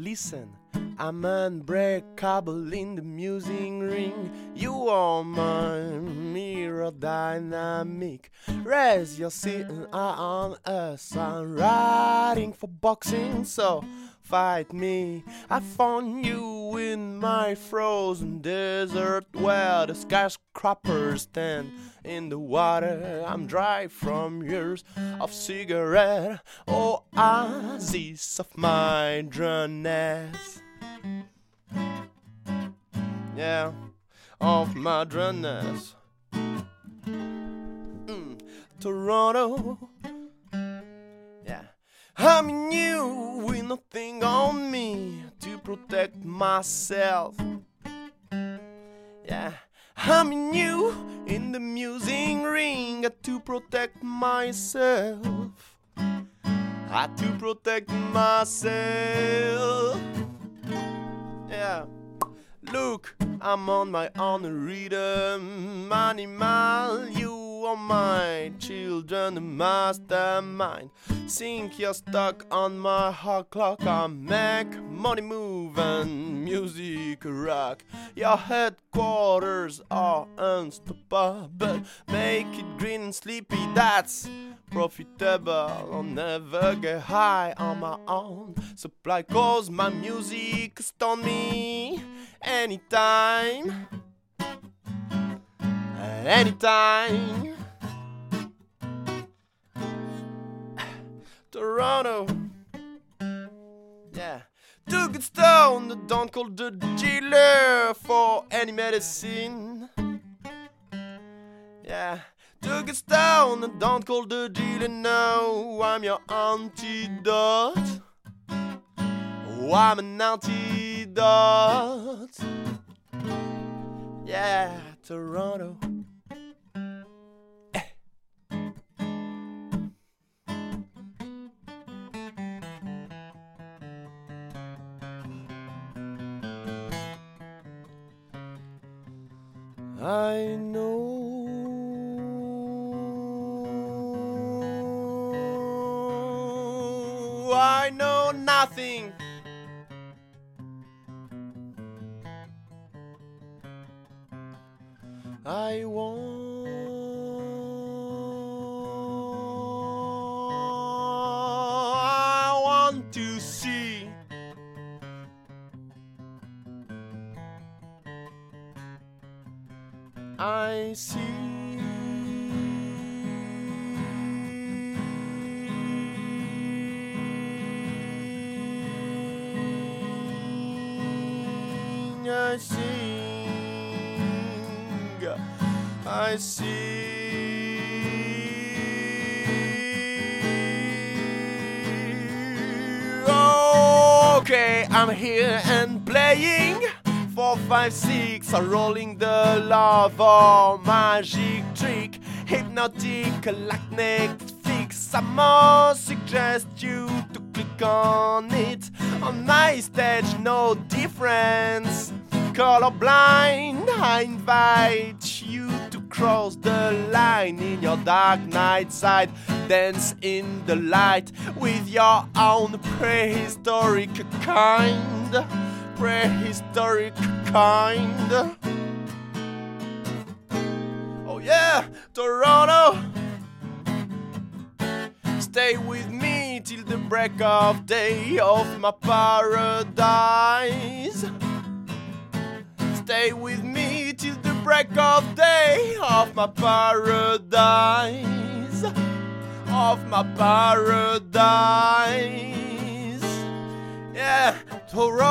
Listen, I'm unbreakable in the music ring. You are my mirror dynamic. Raise your sitting on us. I'm riding for boxing, so fight me. I found you in my frozen desert where the skyscrapers stand in the water. I'm dry from years of cigarette oasis of my dryness. Yeah, of my dryness. Mm, Toronto. I'm new with nothing on me to protect myself. Yeah, I'm new in the music ring to protect myself. I to protect myself. Yeah. Look, I'm on my own rhythm, animal. You are my children, mastermind. Think you're stuck on my hot clock. I make money move and music rock. Your headquarters are unstoppable. Make it green and sleepy, that's profitable. I'll never get high on my own supply, cause my music stone me anytime. Anytime. Toronto. Yeah. Took it stone, don't call the dealer for any medicine. Yeah. Took it stone, don't call the dealer, no. I'm your antidote. Oh, I'm an antidote. Yeah, Toronto. I know I know nothing. I want I want to see I see. I sing. I see Okay, I'm here and playing Four, five, six are rolling the lava magic trick. Hypnotic Netflix I must suggest you to click on it. On my stage no difference. Colorblind I invite you to cross the line in your dark night side. Dance in the light with your own prehistoric kind. Prehistoric kind. Oh yeah, Toronto. Stay with me till the break of day of my paradise. Stay with me till the break of day of my paradise. Of my paradise. Yeah, Toronto.